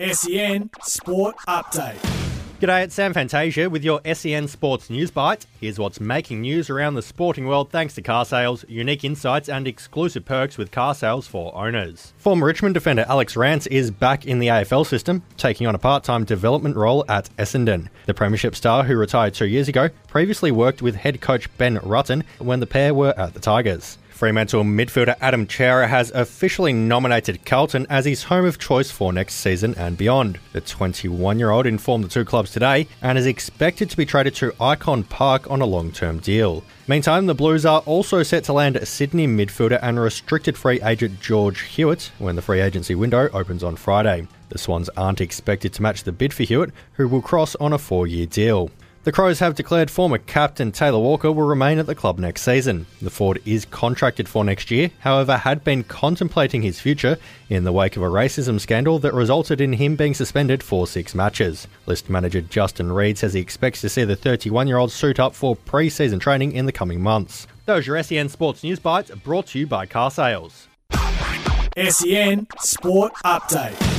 SEN Sport Update. G'day, it's Sam Fantasia with your SEN Sports News Bite. Here's what's making news around the sporting world thanks to carsales, unique insights, and exclusive perks with carsales for owners. Former Richmond defender Alex Rance is back in the AFL system, taking on a part time development role at Essendon. The Premiership star, who retired two years ago, previously worked with head coach Ben Rutten when the pair were at the Tigers. Fremantle midfielder Adam Cerra has officially nominated Carlton as his home of choice for next season and beyond. The 21 year old informed the two clubs today and is expected to be traded to Ikon Park on a long term deal. Meantime, the Blues are also set to land Sydney midfielder and restricted free agent George Hewitt when the free agency window opens on Friday. The Swans aren't expected to match the bid for Hewitt, who will cross on a four year deal. The Crows have declared former captain Taylor Walker will remain at the club next season. The Ford is contracted for next year, however, had been contemplating his future in the wake of a racism scandal that resulted in him being suspended for six matches. List manager Justin Reid says he expects to see the 31 year old suit up for pre season training in the coming months. Those are SEN Sports News Bites brought to you by Carsales. SEN Sport Update.